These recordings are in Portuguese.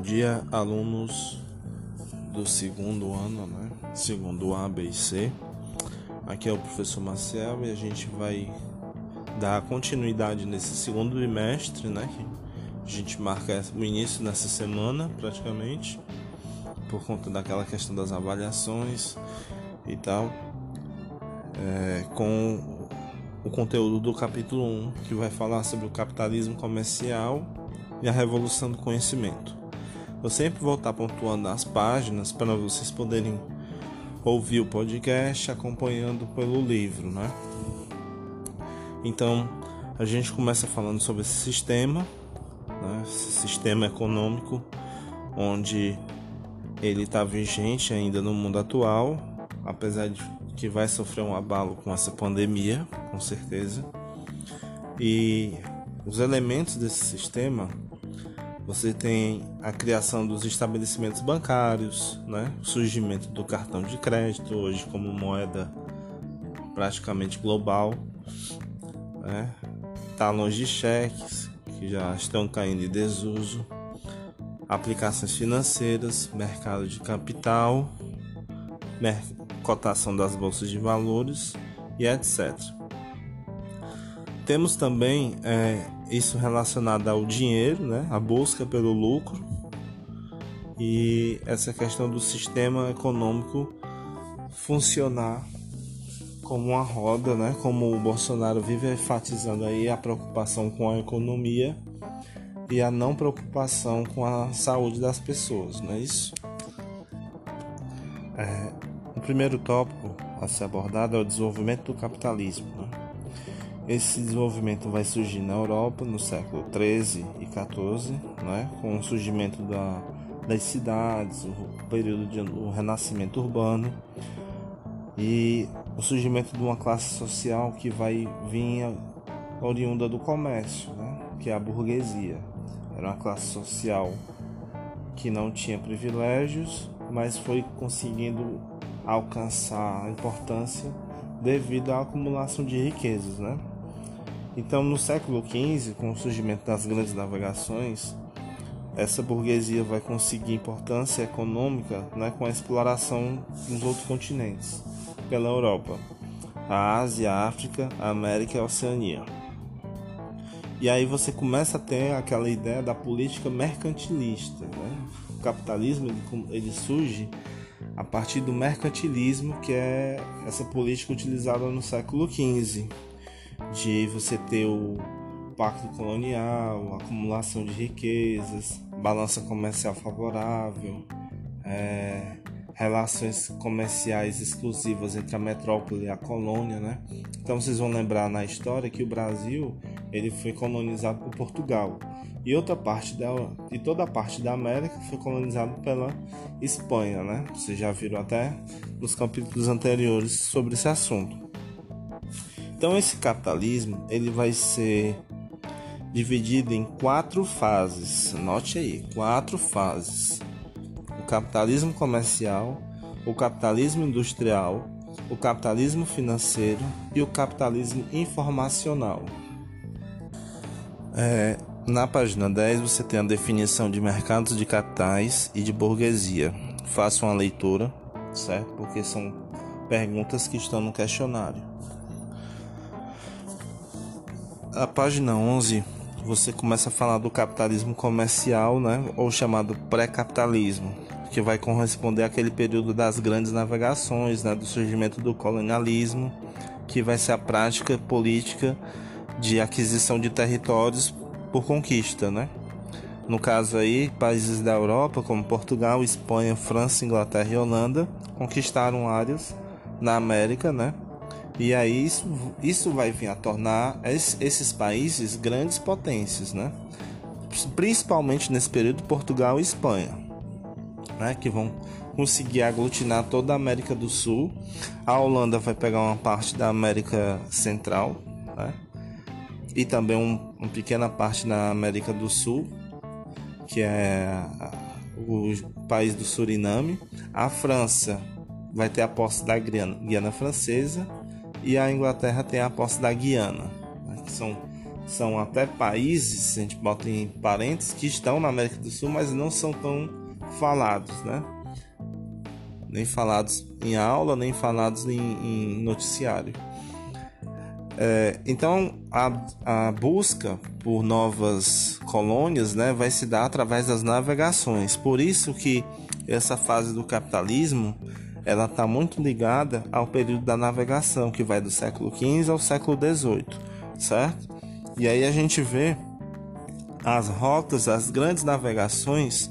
Bom dia, alunos do segundo ano, né? Segundo A, B e C. Aqui é o professor Marcel e a gente vai dar continuidade nesse segundo bimestre, né? A gente marca o início nessa semana, praticamente, por conta daquela questão das avaliações e tal, é, com o conteúdo do capítulo 1, que vai falar sobre o capitalismo comercial e a revolução do conhecimento. Eu sempre vou estar pontuando as páginas para vocês poderem ouvir o podcast acompanhando pelo livro, né? Então, a gente começa falando sobre esse sistema, né? esse sistema econômico, onde ele está vigente ainda no mundo atual, apesar de que vai sofrer um abalo com essa pandemia, com certeza. E os elementos desse sistema você tem a criação dos estabelecimentos bancários, né? o surgimento do cartão de crédito, hoje como moeda praticamente global, né? talões de cheques que já estão caindo em desuso, aplicações financeiras, mercado de capital, cotação das bolsas de valores e etc. Temos também é, isso relacionado ao dinheiro, né? a busca pelo lucro e essa questão do sistema econômico funcionar como uma roda, né? Como o Bolsonaro vive enfatizando aí a preocupação com a economia e a não preocupação com a saúde das pessoas, não é isso? É, o primeiro tópico a ser abordado é o desenvolvimento do capitalismo. Né? Esse desenvolvimento vai surgir na Europa no século 13 e 14, né, com o surgimento da, das cidades, o período do renascimento urbano e o surgimento de uma classe social que vai vir oriunda do comércio, né, que é a burguesia. Era uma classe social que não tinha privilégios, mas foi conseguindo alcançar a importância devido à acumulação de riquezas, né? Então, no século XV, com o surgimento das grandes navegações, essa burguesia vai conseguir importância econômica né, com a exploração dos outros continentes pela Europa, a Ásia, a África, a América e a Oceania. E aí você começa a ter aquela ideia da política mercantilista. Né? O capitalismo ele, ele surge a partir do mercantilismo, que é essa política utilizada no século XV de você ter o pacto colonial, acumulação de riquezas, balança comercial favorável, é, relações comerciais exclusivas entre a metrópole e a colônia, né? Então vocês vão lembrar na história que o Brasil ele foi colonizado por Portugal e outra parte da e toda a parte da América foi colonizado pela Espanha, né? Vocês já viram até nos capítulos anteriores sobre esse assunto. Então esse capitalismo ele vai ser dividido em quatro fases. Note aí, quatro fases: o capitalismo comercial, o capitalismo industrial, o capitalismo financeiro e o capitalismo informacional. É, na página 10 você tem a definição de mercados de capitais e de burguesia. Faça uma leitura, certo? Porque são perguntas que estão no questionário. A página 11 você começa a falar do capitalismo comercial, né, ou chamado pré-capitalismo, que vai corresponder àquele período das grandes navegações, né, do surgimento do colonialismo, que vai ser a prática política de aquisição de territórios por conquista, né? No caso aí, países da Europa como Portugal, Espanha, França, Inglaterra e Holanda conquistaram áreas na América, né? E aí isso, isso vai vir a tornar esses países grandes potências, né? Principalmente nesse período Portugal e Espanha, né? Que vão conseguir aglutinar toda a América do Sul. A Holanda vai pegar uma parte da América Central, né? E também um, uma pequena parte na América do Sul, que é o país do Suriname. A França vai ter a posse da Guiana, Guiana Francesa e a Inglaterra tem a posse da Guiana, né, que são são até países, se a gente bota em parênteses, que estão na América do Sul, mas não são tão falados, né? Nem falados em aula, nem falados em, em noticiário. É, então, a, a busca por novas colônias né, vai se dar através das navegações. Por isso que essa fase do capitalismo ela está muito ligada ao período da navegação, que vai do século XV ao século XVIII, certo? E aí a gente vê as rotas, as grandes navegações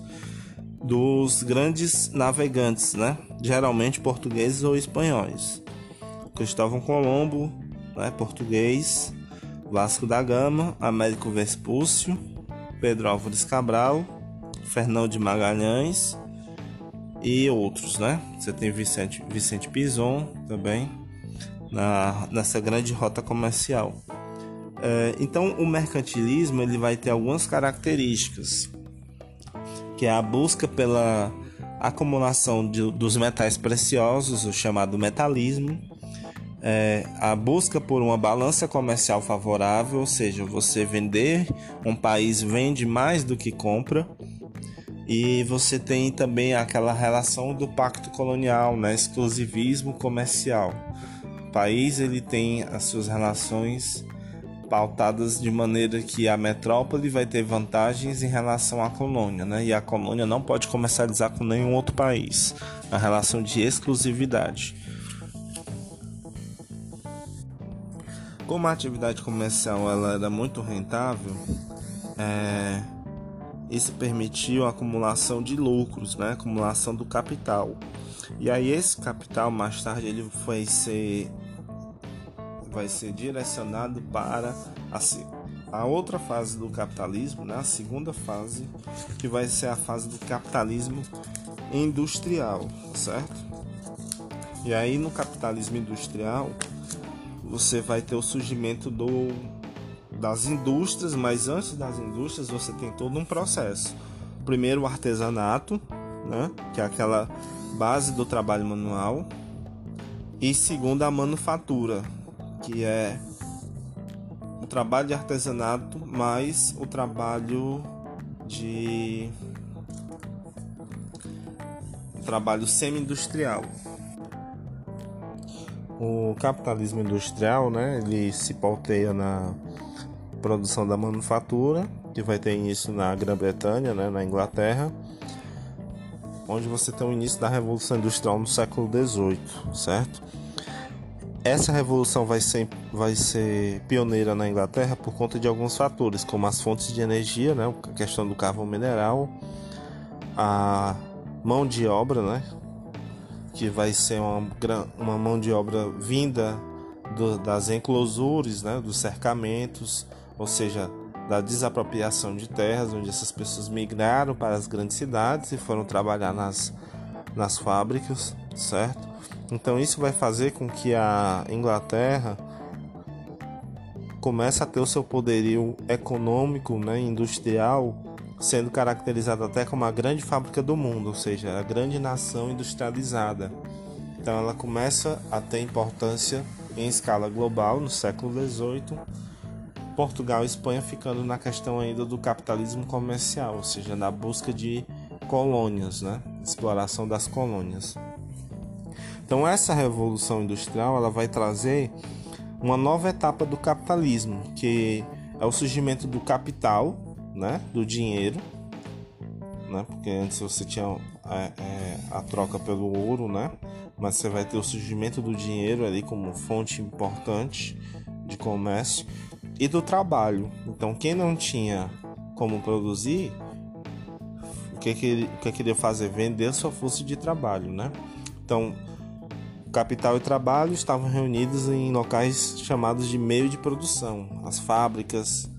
dos grandes navegantes, né? Geralmente portugueses ou espanhóis. Cristóvão Colombo, né? português, Vasco da Gama, Américo Vespúcio, Pedro Álvares Cabral, Fernão de Magalhães e outros, né? Você tem Vicente, Vicente Pison também na, nessa grande rota comercial. É, então, o mercantilismo ele vai ter algumas características, que é a busca pela acumulação de, dos metais preciosos, o chamado metalismo, é, a busca por uma balança comercial favorável, ou seja, você vender, um país vende mais do que compra, e você tem também aquela relação do pacto colonial, né? exclusivismo comercial. O país ele tem as suas relações pautadas de maneira que a metrópole vai ter vantagens em relação à colônia, né? E a colônia não pode comercializar com nenhum outro país. A relação de exclusividade. Como a atividade comercial ela era muito rentável, é, isso permitiu a acumulação de lucros, né? acumulação do capital. E aí esse capital mais tarde ele vai ser vai ser direcionado para a, a outra fase do capitalismo, né? a segunda fase, que vai ser a fase do capitalismo industrial, certo? E aí no capitalismo industrial você vai ter o surgimento do das indústrias, mas antes das indústrias você tem todo um processo. Primeiro o artesanato, né, que é aquela base do trabalho manual, e segundo a manufatura, que é o trabalho de artesanato mais o trabalho de o trabalho semi-industrial. O capitalismo industrial, né, ele se pauteia na produção da manufatura, que vai ter início na Grã-Bretanha, né, na Inglaterra, onde você tem o início da Revolução Industrial no século XVIII, certo? Essa revolução vai ser, vai ser pioneira na Inglaterra por conta de alguns fatores, como as fontes de energia, né, a questão do carvão mineral, a mão de obra, né, que vai ser uma, uma mão de obra vinda do, das enclosures, né, dos cercamentos, ou seja, da desapropriação de terras, onde essas pessoas migraram para as grandes cidades e foram trabalhar nas, nas fábricas, certo? Então isso vai fazer com que a Inglaterra comece a ter o seu poderio econômico, né, industrial, sendo caracterizada até como a grande fábrica do mundo, ou seja, a grande nação industrializada. Então ela começa a ter importância em escala global no século XVIII Portugal e Espanha ficando na questão ainda do capitalismo comercial, ou seja, na busca de colônias, né? exploração das colônias. Então essa revolução industrial ela vai trazer uma nova etapa do capitalismo, que é o surgimento do capital, né? do dinheiro, né? porque antes você tinha é, é, a troca pelo ouro, né? mas você vai ter o surgimento do dinheiro ali como fonte importante de comércio e do trabalho. Então, quem não tinha como produzir, o que, que, que queria fazer? Vender sua força de trabalho, né? Então, capital e trabalho estavam reunidos em locais chamados de meio de produção, as fábricas,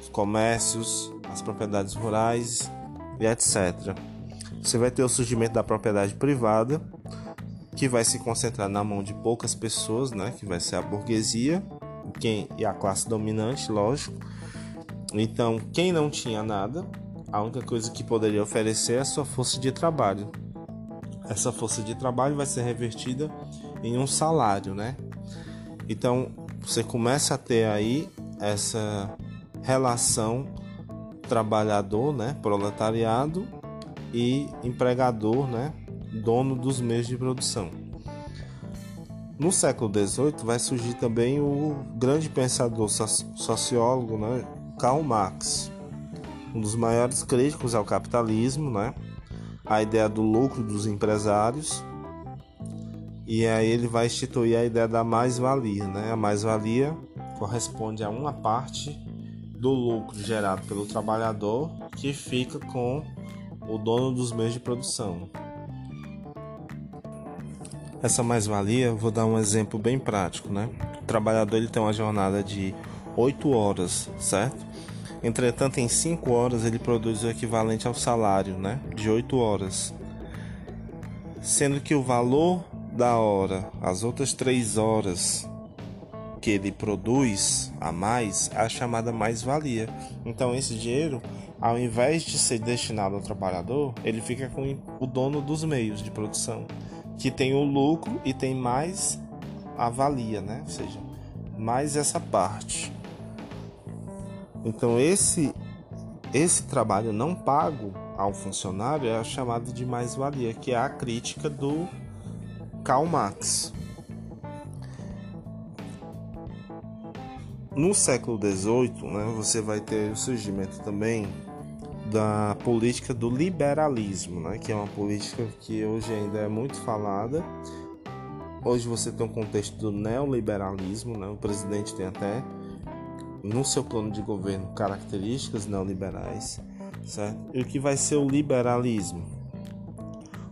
os comércios, as propriedades rurais e etc. Você vai ter o surgimento da propriedade privada, que vai se concentrar na mão de poucas pessoas, né, que vai ser a burguesia, quem e a classe dominante, lógico. Então, quem não tinha nada, a única coisa que poderia oferecer é a sua força de trabalho. Essa força de trabalho vai ser revertida em um salário, né? Então, você começa a ter aí essa relação trabalhador, né, proletariado e empregador, né, dono dos meios de produção. No século XVIII vai surgir também o grande pensador sociólogo, né, Karl Marx, um dos maiores críticos ao capitalismo, né, a ideia do lucro dos empresários e aí ele vai instituir a ideia da mais-valia, né? A mais-valia corresponde a uma parte do lucro gerado pelo trabalhador que fica com o dono dos meios de produção. Essa mais-valia, vou dar um exemplo bem prático, né? O trabalhador ele tem uma jornada de 8 horas, certo? Entretanto, em 5 horas ele produz o equivalente ao salário, né? De 8 horas. Sendo que o valor da hora, as outras 3 horas que ele produz a mais, é a chamada mais-valia. Então, esse dinheiro ao invés de ser destinado ao trabalhador, ele fica com o dono dos meios de produção, que tem o lucro e tem mais a valia, né? Ou seja, mais essa parte. Então esse esse trabalho não pago ao funcionário é chamado de mais-valia, que é a crítica do Karl Marx. No século XVIII, né, você vai ter o surgimento também da política do liberalismo, né, que é uma política que hoje ainda é muito falada. Hoje você tem um contexto do neoliberalismo, né, o presidente tem até no seu plano de governo características neoliberais, certo? E o que vai ser o liberalismo?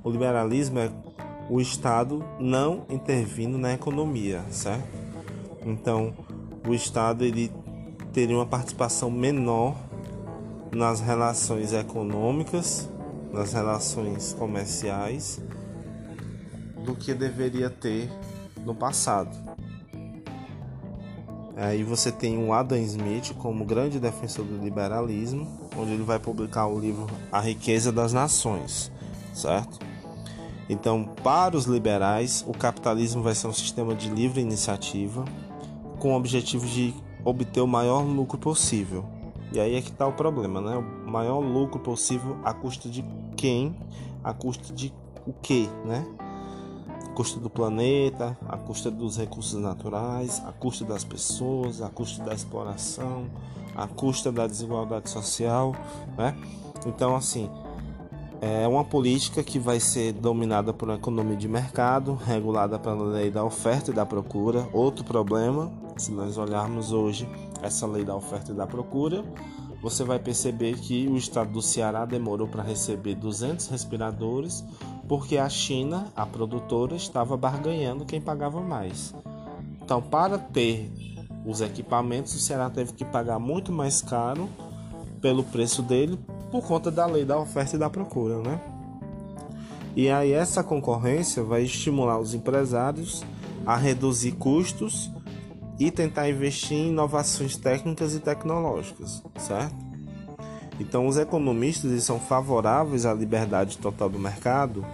O liberalismo é o Estado não intervindo na economia, certo? Então, o Estado ele teria uma participação menor nas relações econômicas, nas relações comerciais, do que deveria ter no passado. Aí você tem o Adam Smith como grande defensor do liberalismo, onde ele vai publicar o livro A Riqueza das Nações, certo? Então, para os liberais, o capitalismo vai ser um sistema de livre iniciativa com o objetivo de obter o maior lucro possível. E aí é que está o problema, né? O maior lucro possível a custa de quem? A custa de o que, né? A custa do planeta, a custa dos recursos naturais, a custa das pessoas, a custa da exploração, a custa da desigualdade social, né? Então, assim, é uma política que vai ser dominada por uma economia de mercado, regulada pela lei da oferta e da procura. Outro problema, se nós olharmos hoje essa lei da oferta e da procura, você vai perceber que o estado do Ceará demorou para receber 200 respiradores porque a China, a produtora, estava barganhando quem pagava mais. Então, para ter os equipamentos, o Ceará teve que pagar muito mais caro pelo preço dele por conta da lei da oferta e da procura, né? E aí essa concorrência vai estimular os empresários a reduzir custos e tentar investir em inovações técnicas e tecnológicas, certo? Então, os economistas são favoráveis à liberdade total do mercado,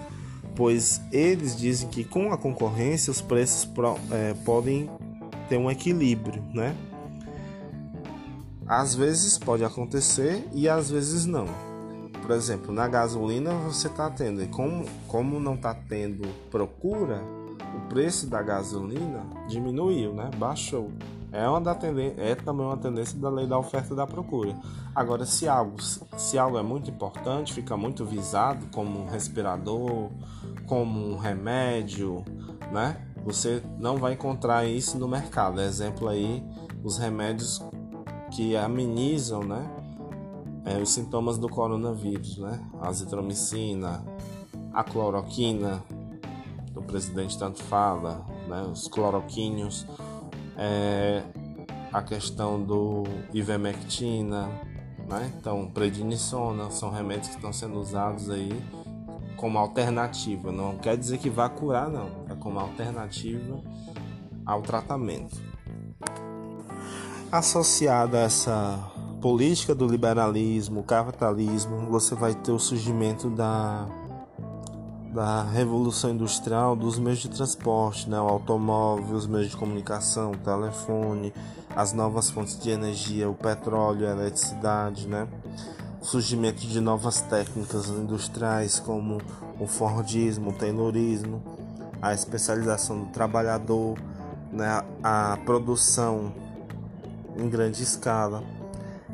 pois eles dizem que com a concorrência os preços pro, é, podem ter um equilíbrio, né? Às vezes pode acontecer e às vezes não. Por exemplo, na gasolina você está tendo, e como, como não está tendo procura, o preço da gasolina diminuiu, né? Baixou. É, uma da é também uma tendência da lei da oferta e da procura. Agora, se algo, se algo é muito importante, fica muito visado, como um respirador, como um remédio, né? Você não vai encontrar isso no mercado. Exemplo aí, os remédios que amenizam, né? É, os sintomas do coronavírus, né? A azitromicina, a cloroquina, o presidente tanto fala, né, os cloroquíneos, é, a questão do ivermectina, né, então prednisona, são remédios que estão sendo usados aí como alternativa, não quer dizer que vá curar não, é como alternativa ao tratamento. Associada a essa política do liberalismo, capitalismo, você vai ter o surgimento da da revolução industrial dos meios de transporte, né? o automóvel, os meios de comunicação, o telefone, as novas fontes de energia, o petróleo, a eletricidade, né? O surgimento de novas técnicas industriais como o Fordismo, o Taylorismo, a especialização do trabalhador, né? a produção em grande escala.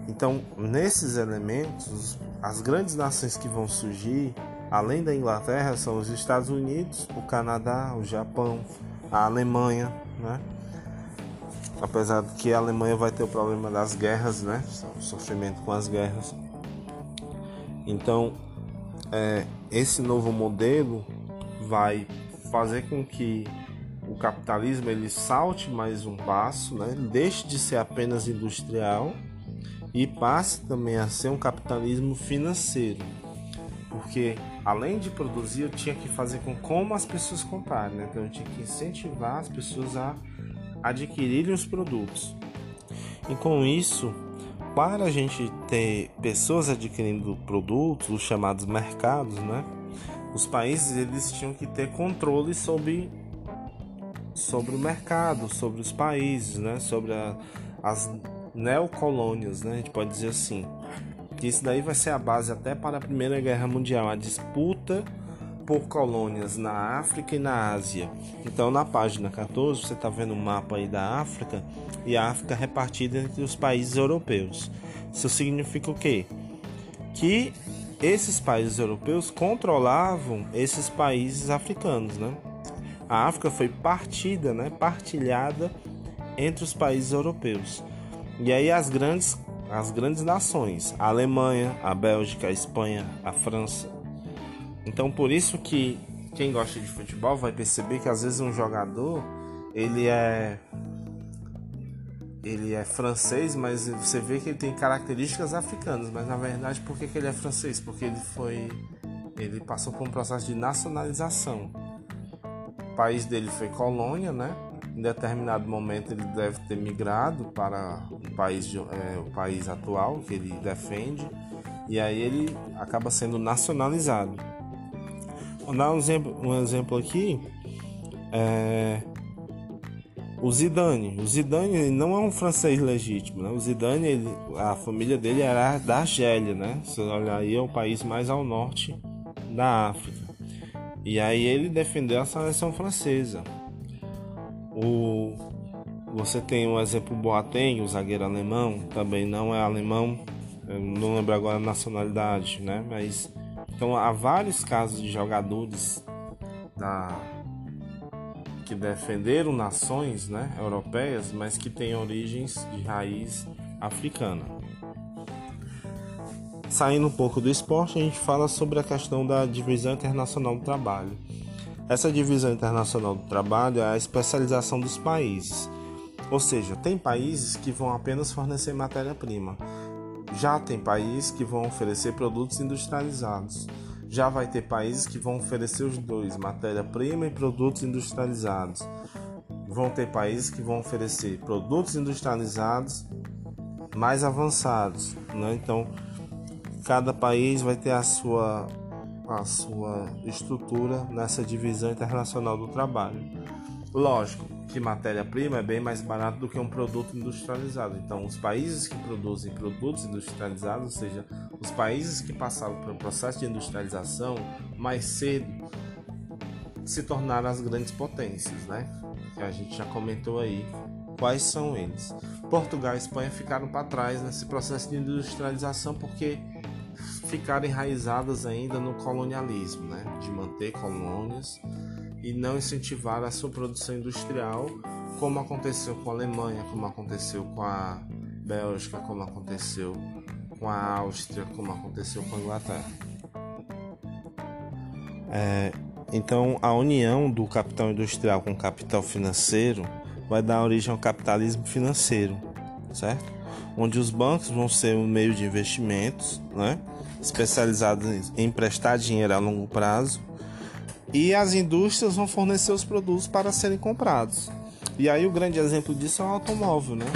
Então, nesses elementos, as grandes nações que vão surgir, além da Inglaterra, são os Estados Unidos, o Canadá, o Japão, a Alemanha, né? Apesar de que a Alemanha vai ter o problema das guerras, né? O sofrimento com as guerras. Então, é, esse novo modelo vai fazer com que o capitalismo ele salte mais um passo, né? deixe de ser apenas industrial e passe também a ser um capitalismo financeiro. Porque além de produzir, eu tinha que fazer com como as pessoas comprarem, né? então eu tinha que incentivar as pessoas a adquirirem os produtos. E com isso, para a gente ter pessoas adquirindo produtos, os chamados mercados, né? Os países eles tinham que ter controle sobre sobre o mercado, sobre os países, né? Sobre a, as neocolônias, né? A gente pode dizer assim. Que isso daí vai ser a base até para a Primeira Guerra Mundial, a disputa por colônias na África e na Ásia. Então, na página 14, você está vendo um mapa aí da África e a África repartida entre os países europeus. Isso significa o quê? Que esses países europeus controlavam esses países africanos, né? A África foi partida, né, partilhada entre os países europeus. E aí as grandes as grandes nações, a Alemanha, a Bélgica, a Espanha, a França. Então por isso que quem gosta de futebol vai perceber que às vezes um jogador ele é ele é francês, mas você vê que ele tem características africanas, mas na verdade por que, que ele é francês? Porque ele foi ele passou por um processo de nacionalização. O país dele foi colônia, né? Em determinado momento ele deve ter migrado para o país, é, o país atual que ele defende e aí ele acaba sendo nacionalizado. Vou dar um exemplo, um exemplo aqui. É, o Zidane. O Zidane não é um francês legítimo, né? O Zidane, ele, a família dele era da Argélia, né? Se olhar aí, é o país mais ao norte da África. E aí ele defendeu a seleção francesa. O, você tem um exemplo Boateng, o zagueiro alemão, também não é alemão, não lembro agora a nacionalidade, né? Mas então há vários casos de jogadores da que defenderam nações né, europeias, mas que têm origens de raiz africana. Saindo um pouco do esporte, a gente fala sobre a questão da divisão internacional do trabalho. Essa divisão internacional do trabalho é a especialização dos países. Ou seja, tem países que vão apenas fornecer matéria-prima. Já tem países que vão oferecer produtos industrializados. Já vai ter países que vão oferecer os dois, matéria-prima e produtos industrializados. Vão ter países que vão oferecer produtos industrializados mais avançados, né? Então, cada país vai ter a sua a sua estrutura nessa divisão internacional do trabalho. Lógico que matéria-prima é bem mais barato do que um produto industrializado. Então, os países que produzem produtos industrializados, ou seja, os países que passaram pelo processo de industrialização mais cedo, se tornaram as grandes potências, né? Que a gente já comentou aí quais são eles. Portugal e Espanha ficaram para trás nesse processo de industrialização porque ficaram enraizadas ainda no colonialismo, né? De manter colônias e não incentivar a sua produção industrial, como aconteceu com a Alemanha, como aconteceu com a Bélgica, como aconteceu com a Áustria, como aconteceu com a Inglaterra. É, então, a união do capital industrial com o capital financeiro vai dar origem ao capitalismo financeiro, certo? Onde os bancos vão ser um meio de investimentos, né? Especializados em emprestar dinheiro a longo prazo e as indústrias vão fornecer os produtos para serem comprados. E aí o grande exemplo disso é o automóvel, né?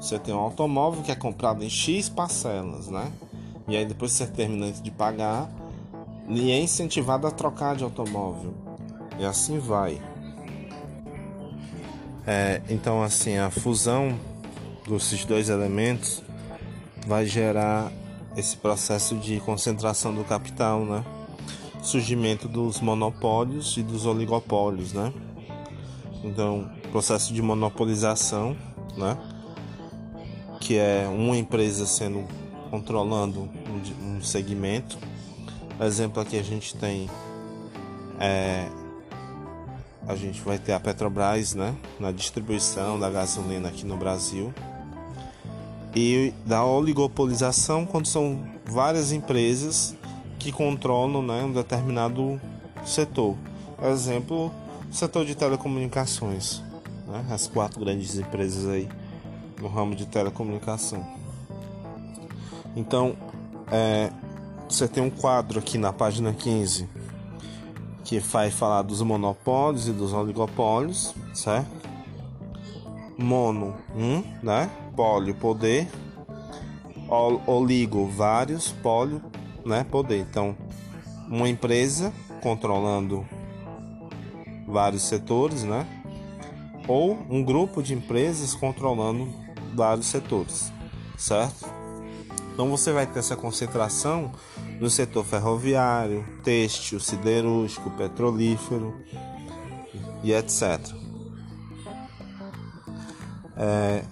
Você tem um automóvel que é comprado em X parcelas, né? E aí depois você termina de pagar e é incentivado a trocar de automóvel. E assim vai. É, então assim, a fusão desses dois elementos vai gerar esse processo de concentração do capital, né? Surgimento dos monopólios e dos oligopólios, né? Então, processo de monopolização, né? Que é uma empresa sendo controlando um segmento. Exemplo aqui a gente tem é, a gente vai ter a Petrobras, né, na distribuição da gasolina aqui no Brasil. E da oligopolização quando são várias empresas que controlam, né, um determinado setor. Exemplo, setor de telecomunicações, né, as quatro grandes empresas aí no ramo de telecomunicação. Então, é, você tem um quadro aqui na página 15 que vai falar dos monopólios e dos oligopólios, certo? Mono, um, né? Pólio, poder. Oligo, vários. Pólio, né? Poder. Então, uma empresa controlando vários setores, né? Ou um grupo de empresas controlando vários setores, certo? Então você vai ter essa concentração no setor ferroviário, têxtil, siderúrgico, petrolífero e etc. É,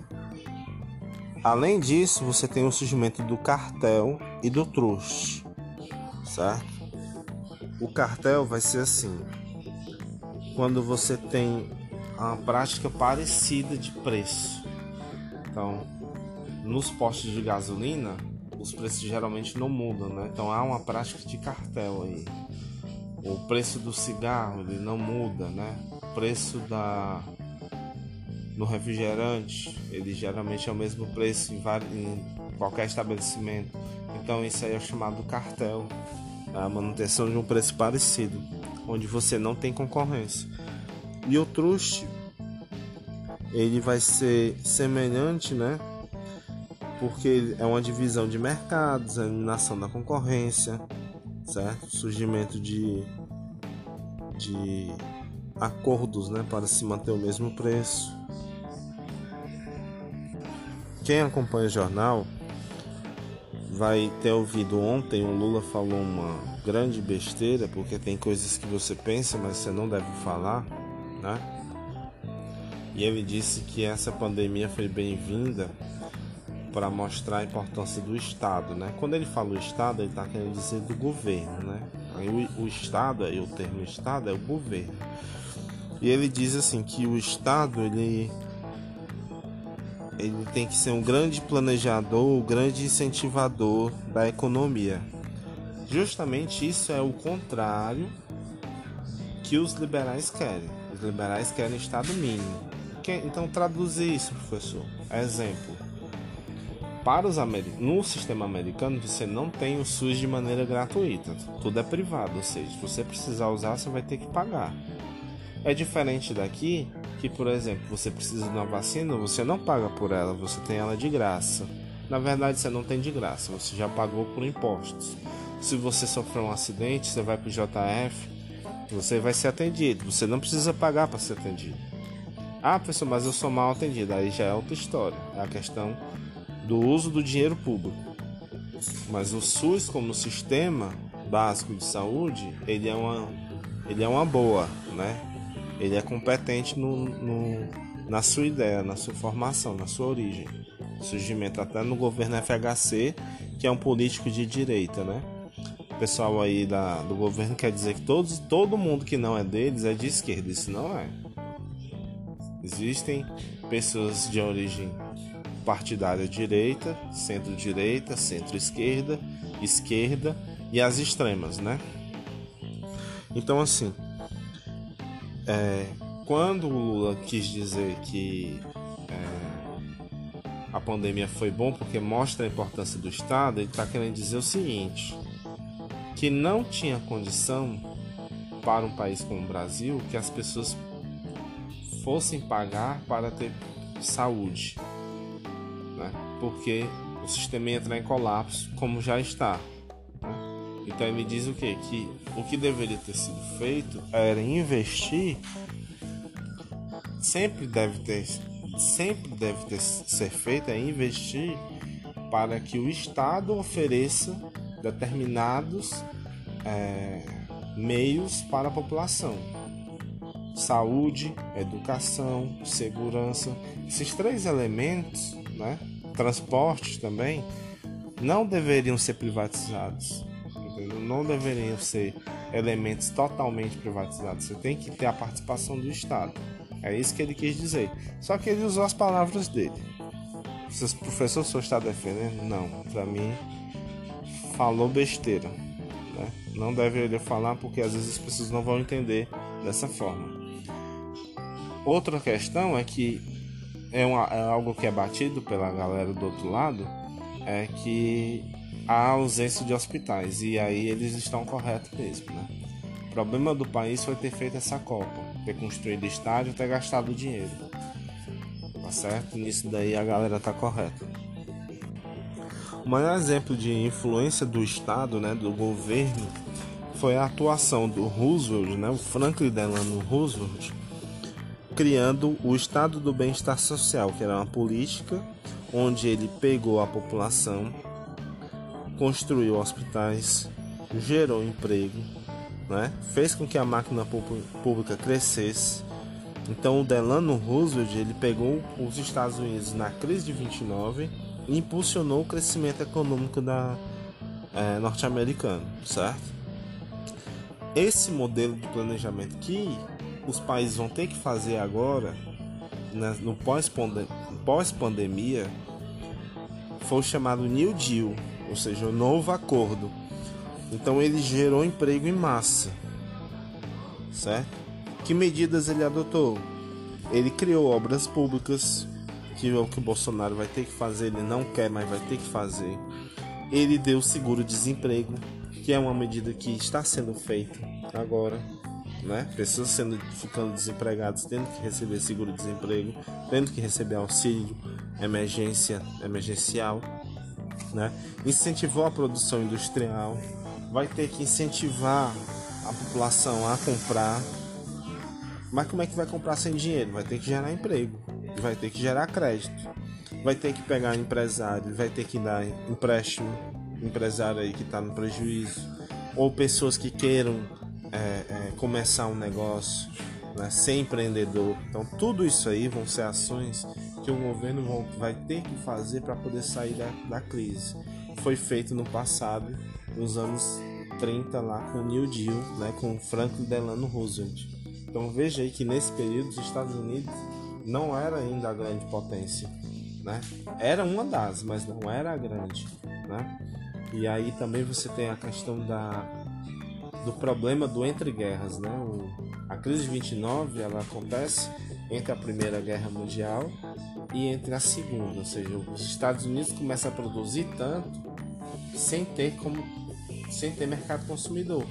além disso, você tem o surgimento do cartel e do truste, certo? O cartel vai ser assim: quando você tem uma prática parecida de preço. Então, nos postos de gasolina, os preços geralmente não mudam, né? Então há uma prática de cartel aí. O preço do cigarro ele não muda, né? O preço da no refrigerante ele geralmente é o mesmo preço em, em qualquer estabelecimento. Então isso aí é chamado cartel, a manutenção de um preço parecido, onde você não tem concorrência. E o truste ele vai ser semelhante, né? porque é uma divisão de mercados, a eliminação da concorrência, certo? Surgimento de, de acordos né, para se manter o mesmo preço. Quem acompanha o jornal vai ter ouvido ontem o Lula falou uma grande besteira, porque tem coisas que você pensa, mas você não deve falar, né? E ele disse que essa pandemia foi bem-vinda para mostrar a importância do Estado, né? Quando ele fala o Estado, ele está querendo dizer do governo, né? Aí o, o Estado, aí o termo Estado é o governo. E ele diz assim que o Estado ele ele tem que ser um grande planejador, um grande incentivador da economia. Justamente isso é o contrário que os liberais querem. Os liberais querem Estado mínimo. Então traduzir isso, professor. Exemplo para os americanos, no sistema americano você não tem o SUS de maneira gratuita, tudo é privado, ou seja, se você precisar usar você vai ter que pagar. É diferente daqui, que por exemplo, você precisa de uma vacina, você não paga por ela, você tem ela de graça. Na verdade, você não tem de graça, você já pagou por impostos. Se você sofrer um acidente, você vai para o JF, você vai ser atendido, você não precisa pagar para ser atendido. Ah, pessoal, mas eu sou mal atendido, aí já é outra história. É a questão do uso do dinheiro público. Mas o SUS como sistema básico de saúde, ele é uma, ele é uma boa, né? Ele é competente no, no, na sua ideia, na sua formação, na sua origem. Surgimento até no governo FHC, que é um político de direita, né? O pessoal aí da, do governo quer dizer que todos, todo mundo que não é deles é de esquerda. Isso não é. Existem pessoas de origem partidária direita, centro-direita, centro-esquerda, esquerda e as extremas, né? Então, assim, é, quando o Lula quis dizer que é, a pandemia foi bom porque mostra a importância do Estado, ele está querendo dizer o seguinte: que não tinha condição para um país como o Brasil que as pessoas fossem pagar para ter saúde né? porque o sistema ia entrar em colapso, como já está. Então ele me diz o que? Que o que deveria ter sido feito era investir. Sempre deve ter sempre deve ter, ser feita é investir para que o Estado ofereça determinados é, meios para a população: saúde, educação, segurança. Esses três elementos, né, transporte também, não deveriam ser privatizados. Não deveriam ser elementos totalmente privatizados. Você tem que ter a participação do Estado. É isso que ele quis dizer. Só que ele usou as palavras dele. O professor só está defendendo? Não. Para mim, falou besteira. Né? Não deveria falar porque às vezes as pessoas não vão entender dessa forma. Outra questão é que é, uma, é algo que é batido pela galera do outro lado é que há ausência de hospitais e aí eles estão corretos mesmo, né? O problema do país foi ter feito essa Copa ter construído estádio, ter gastado dinheiro. Tá certo? Nisso daí a galera tá correta. O maior exemplo de influência do Estado, né, do governo, foi a atuação do Roosevelt, né, o Franklin Delano Roosevelt, criando o Estado do Bem-Estar Social, que era uma política onde ele pegou a população, construiu hospitais, gerou emprego, né? fez com que a máquina pública crescesse. Então o Delano Roosevelt ele pegou os Estados Unidos na crise de 29 e impulsionou o crescimento econômico da é, norte-americano, certo? Esse modelo de planejamento que os países vão ter que fazer agora, né, no pós-pandemia, foi o chamado New Deal, ou seja, o novo acordo então ele gerou emprego em massa, certo? Que medidas ele adotou? Ele criou obras públicas, que é o que o Bolsonaro vai ter que fazer, ele não quer, mas vai ter que fazer. Ele deu seguro-desemprego, que é uma medida que está sendo feita agora, né? Pessoas sendo ficando desempregadas, tendo que receber seguro-desemprego, tendo que receber auxílio emergência emergencial, né? Incentivou a produção industrial, vai ter que incentivar a população a comprar. Mas como é que vai comprar sem dinheiro? Vai ter que gerar emprego, vai ter que gerar crédito, vai ter que pegar empresário, vai ter que dar empréstimo, empresário aí que está no prejuízo, ou pessoas que queiram é, é, começar um negócio, né, ser empreendedor. Então, tudo isso aí vão ser ações que o governo vai ter que fazer para poder sair da, da crise. Foi feito no passado nos anos 30 lá com o New Deal, né, com Franklin Delano Roosevelt. Então veja aí que nesse período os Estados Unidos não era ainda a grande potência, né? Era uma das, mas não era a grande, né? E aí também você tem a questão da do problema do entre guerras, né? A crise de 29 ela acontece entre a Primeira Guerra Mundial e entre a Segunda, ou seja, os Estados Unidos começam a produzir tanto sem ter como sem ter mercado consumidor.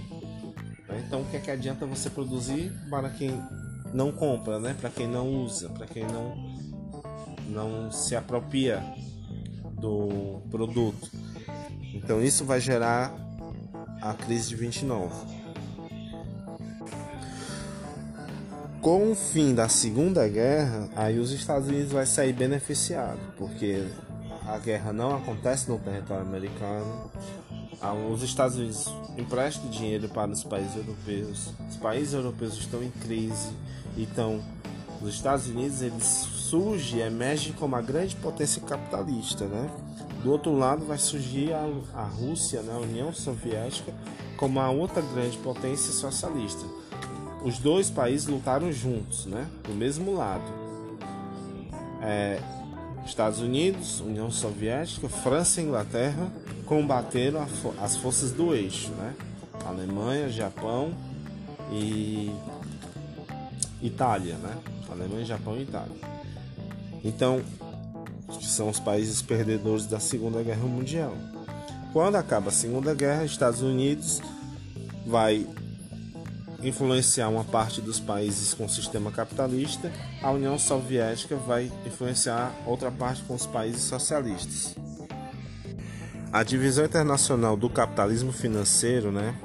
Né? Então, o que é que adianta você produzir para quem não compra, né? Para quem não usa, para quem não não se apropria do produto. Então, isso vai gerar a crise de 29. Com o fim da Segunda Guerra, aí os Estados Unidos vai sair beneficiado, porque a guerra não acontece no território americano, ah, os Estados Unidos emprestam dinheiro para os países europeus. Os países europeus estão em crise. Então, os Estados Unidos eles surge, emerge como a grande potência capitalista, né? Do outro lado vai surgir a, a Rússia, né? a União Soviética, como a outra grande potência socialista. Os dois países lutaram juntos, né? Do mesmo lado. É, Estados Unidos, União Soviética, França e Inglaterra combateram as forças do eixo, né? Alemanha, Japão e Itália, né? Alemanha, Japão e Itália. Então, são os países perdedores da Segunda Guerra Mundial. Quando acaba a Segunda Guerra, Estados Unidos vai influenciar uma parte dos países com o sistema capitalista, a União Soviética vai influenciar outra parte com os países socialistas. A divisão internacional do capitalismo financeiro, né,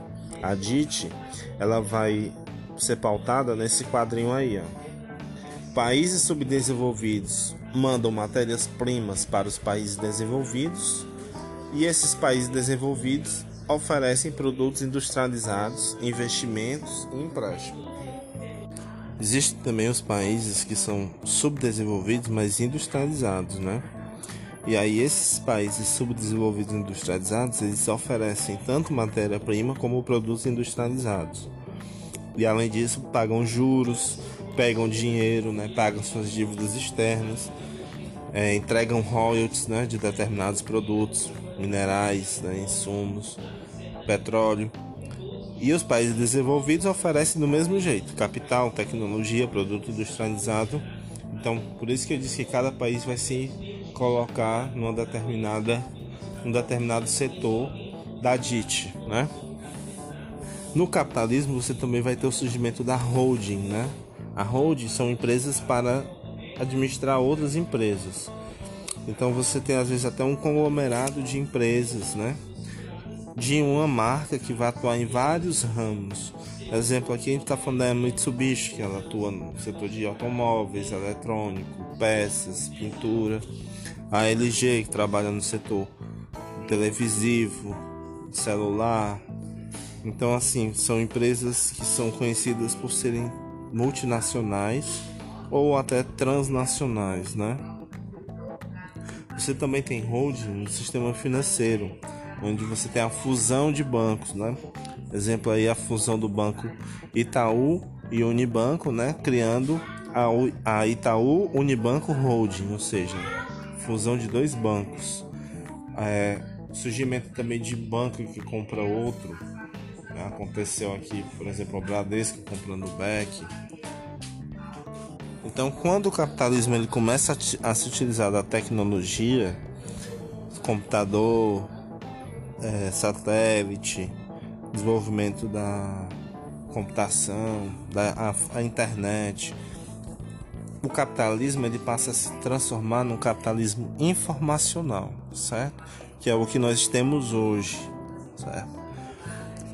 a DIT, ela vai ser pautada nesse quadrinho aí, ó. países subdesenvolvidos mandam matérias-primas para os países desenvolvidos e esses países desenvolvidos oferecem produtos industrializados, investimentos e empréstimos. Existem também os países que são subdesenvolvidos, mas industrializados, né? E aí esses países subdesenvolvidos industrializados, eles oferecem tanto matéria-prima como produtos industrializados. E além disso, pagam juros, pegam dinheiro, né? Pagam suas dívidas externas, é, entregam royalties, né? De determinados produtos, minerais, né? insumos, petróleo. E os países desenvolvidos oferecem do mesmo jeito: capital, tecnologia, produto industrializado. Então, por isso que eu disse que cada país vai se colocar numa determinada, um determinado setor da DIT, né? No capitalismo você também vai ter o surgimento da holding, né? A holding são empresas para administrar outras empresas. Então você tem às vezes até um conglomerado de empresas, né? De uma marca que vai atuar em vários ramos. Exemplo aqui a gente está falando da Mitsubishi, que ela atua no setor de automóveis, eletrônico, peças, pintura. A LG, que trabalha no setor televisivo, celular. Então, assim, são empresas que são conhecidas por serem multinacionais ou até transnacionais, né? Você também tem holding no sistema financeiro, onde você tem a fusão de bancos, né? Exemplo aí a fusão do banco Itaú e Unibanco, né? Criando a Itaú Unibanco Holding, ou seja, fusão de dois bancos. É, surgimento também de banco que compra outro. Né? Aconteceu aqui, por exemplo, o Bradesco comprando o Beck. Então, quando o capitalismo ele começa a, a se utilizar da tecnologia, computador, é, satélite, desenvolvimento da computação, da a, a internet, o capitalismo ele passa a se transformar num capitalismo informacional, certo? Que é o que nós temos hoje, certo?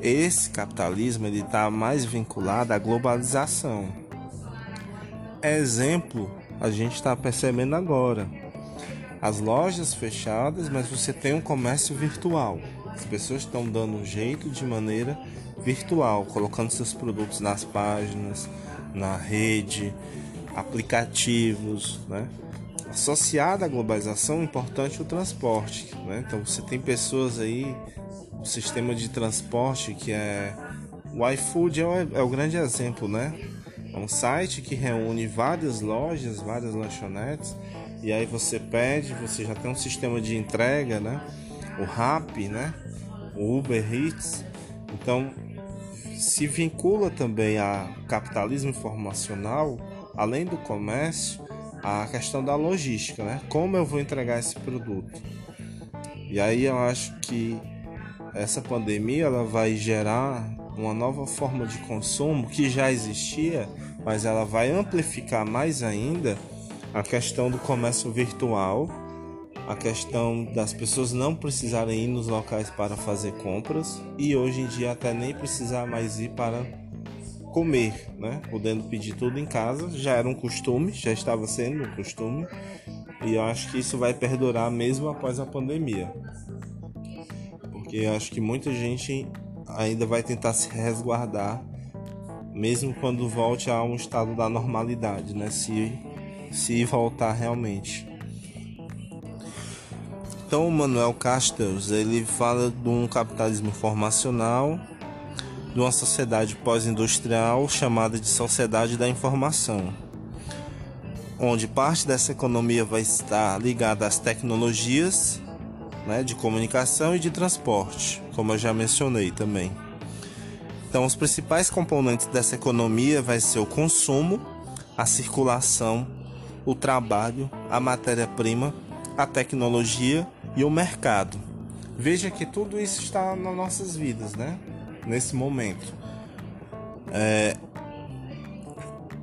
Esse capitalismo ele está mais vinculado à globalização. Exemplo, a gente está percebendo agora. As lojas fechadas, mas você tem um comércio virtual. As pessoas estão dando um jeito de maneira virtual, colocando seus produtos nas páginas, na rede, aplicativos, né? Associada à globalização, é importante o transporte, né? Então você tem pessoas aí, o sistema de transporte que é o iFood é o, é o grande exemplo, né? É um site que reúne várias lojas, várias lanchonetes, e aí você pede, você já tem um sistema de entrega, né? O Rappi, né? O Uber Eats. Então, se vincula também a capitalismo informacional além do comércio, a questão da logística, né? Como eu vou entregar esse produto? E aí eu acho que essa pandemia ela vai gerar uma nova forma de consumo que já existia, mas ela vai amplificar mais ainda a questão do comércio virtual, a questão das pessoas não precisarem ir nos locais para fazer compras e hoje em dia até nem precisar mais ir para comer, né? Podendo pedir tudo em casa, já era um costume, já estava sendo um costume, e eu acho que isso vai perdurar mesmo após a pandemia. Porque eu acho que muita gente ainda vai tentar se resguardar mesmo quando volte a um estado da normalidade, né? Se se voltar realmente. Então, o Manuel Castells, ele fala de um capitalismo informacional de uma sociedade pós-industrial chamada de sociedade da informação, onde parte dessa economia vai estar ligada às tecnologias né, de comunicação e de transporte, como eu já mencionei também. Então, os principais componentes dessa economia vai ser o consumo, a circulação, o trabalho, a matéria-prima, a tecnologia e o mercado. Veja que tudo isso está nas nossas vidas, né? nesse momento. É,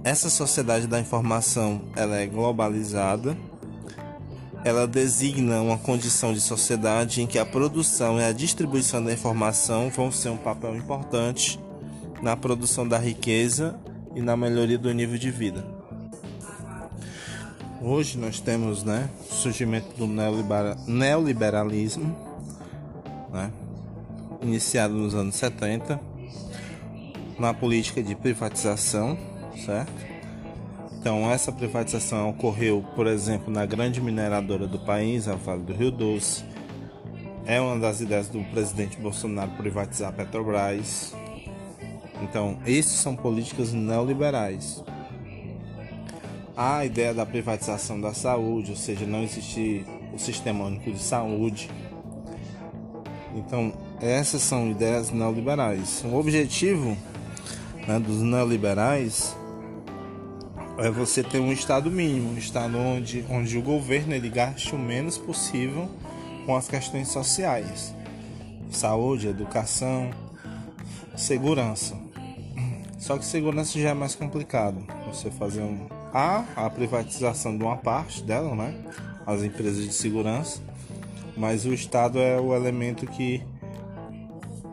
essa sociedade da informação ela é globalizada. Ela designa uma condição de sociedade em que a produção e a distribuição da informação vão ser um papel importante na produção da riqueza e na melhoria do nível de vida. Hoje nós temos né, o surgimento do neoliberalismo, né, iniciado nos anos 70, na política de privatização, certo? Então, essa privatização ocorreu, por exemplo, na grande mineradora do país, a Vale do Rio Doce. É uma das ideias do presidente Bolsonaro privatizar a Petrobras. Então, esses são políticas neoliberais. A ideia da privatização da saúde, ou seja, não existir o sistema único de saúde. Então, essas são ideias neoliberais. O objetivo né, dos neoliberais é você ter um estado mínimo, um estado onde, onde o governo ele gaste o menos possível com as questões sociais, saúde, educação, segurança. Só que segurança já é mais complicado. Você fazer um a a privatização de uma parte dela, né? As empresas de segurança, mas o Estado é o elemento que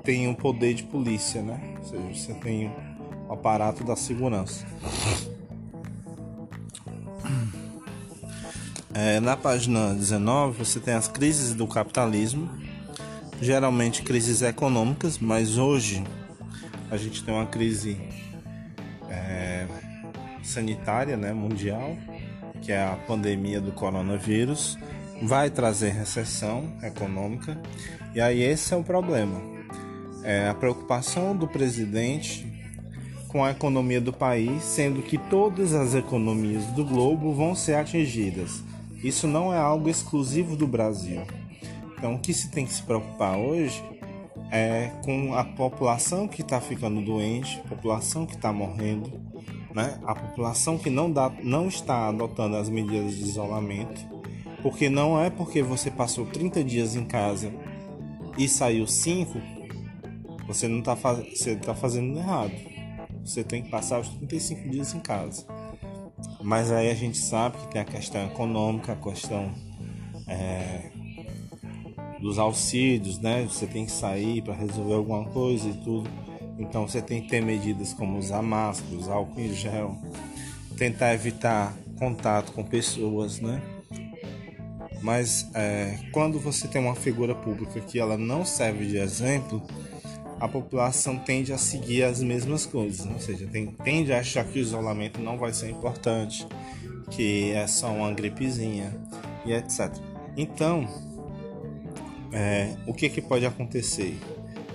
tem o um poder de polícia, né? Ou seja, você tem o aparato da segurança. É, na página 19 você tem as crises do capitalismo, geralmente crises econômicas, mas hoje a gente tem uma crise é, sanitária né, mundial, que é a pandemia do coronavírus, vai trazer recessão econômica, e aí esse é o problema. É a preocupação do presidente com a economia do país, sendo que todas as economias do globo vão ser atingidas. Isso não é algo exclusivo do Brasil. Então, o que se tem que se preocupar hoje é com a população que está ficando doente, a população que está morrendo, né? a população que não, dá, não está adotando as medidas de isolamento, porque não é porque você passou 30 dias em casa e saiu 5, você não está você tá fazendo errado. Você tem que passar os 35 dias em casa. Mas aí a gente sabe que tem a questão econômica, a questão é, dos auxílios, né? Você tem que sair para resolver alguma coisa e tudo. Então você tem que ter medidas como usar máscara, usar álcool em gel, tentar evitar contato com pessoas, né? Mas é, quando você tem uma figura pública que ela não serve de exemplo, a população tende a seguir as mesmas coisas, ou seja, tem, tende a achar que o isolamento não vai ser importante, que é só uma gripezinha e etc. Então, é, o que, que pode acontecer?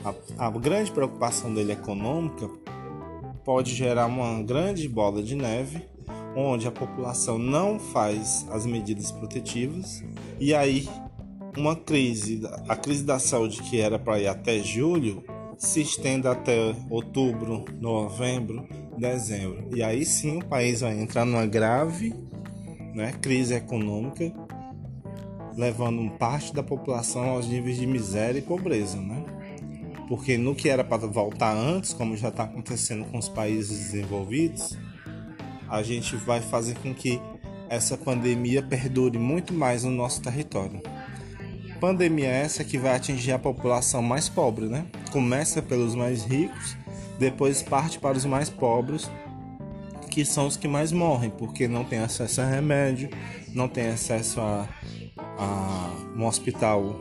A, a grande preocupação dele econômica pode gerar uma grande bola de neve, onde a população não faz as medidas protetivas e aí uma crise, a crise da saúde que era para ir até julho, se estenda até outubro, novembro, dezembro. E aí sim o país vai entrar numa grave né, crise econômica, levando parte da população aos níveis de miséria e pobreza. Né? Porque no que era para voltar antes, como já está acontecendo com os países desenvolvidos, a gente vai fazer com que essa pandemia perdure muito mais no nosso território pandemia essa que vai atingir a população mais pobre, né? Começa pelos mais ricos, depois parte para os mais pobres, que são os que mais morrem, porque não tem acesso a remédio, não tem acesso a, a um hospital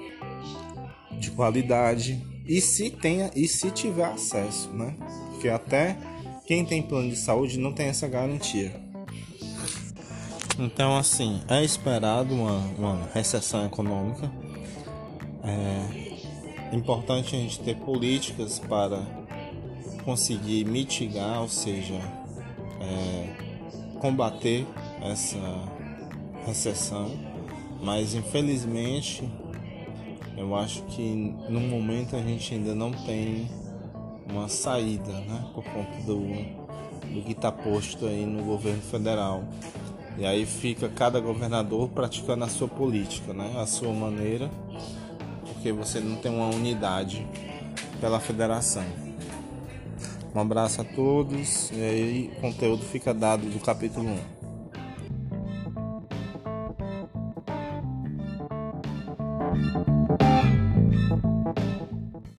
de qualidade e se tenha e se tiver acesso, né? Porque até quem tem plano de saúde não tem essa garantia. Então, assim, é esperado uma, uma recessão econômica é importante a gente ter políticas para conseguir mitigar, ou seja, é, combater essa recessão, mas infelizmente eu acho que no momento a gente ainda não tem uma saída, né, por conta do, do que está posto aí no governo federal. E aí fica cada governador praticando a sua política, né, a sua maneira porque você não tem uma unidade pela federação. Um abraço a todos e aí o conteúdo fica dado do capítulo 1.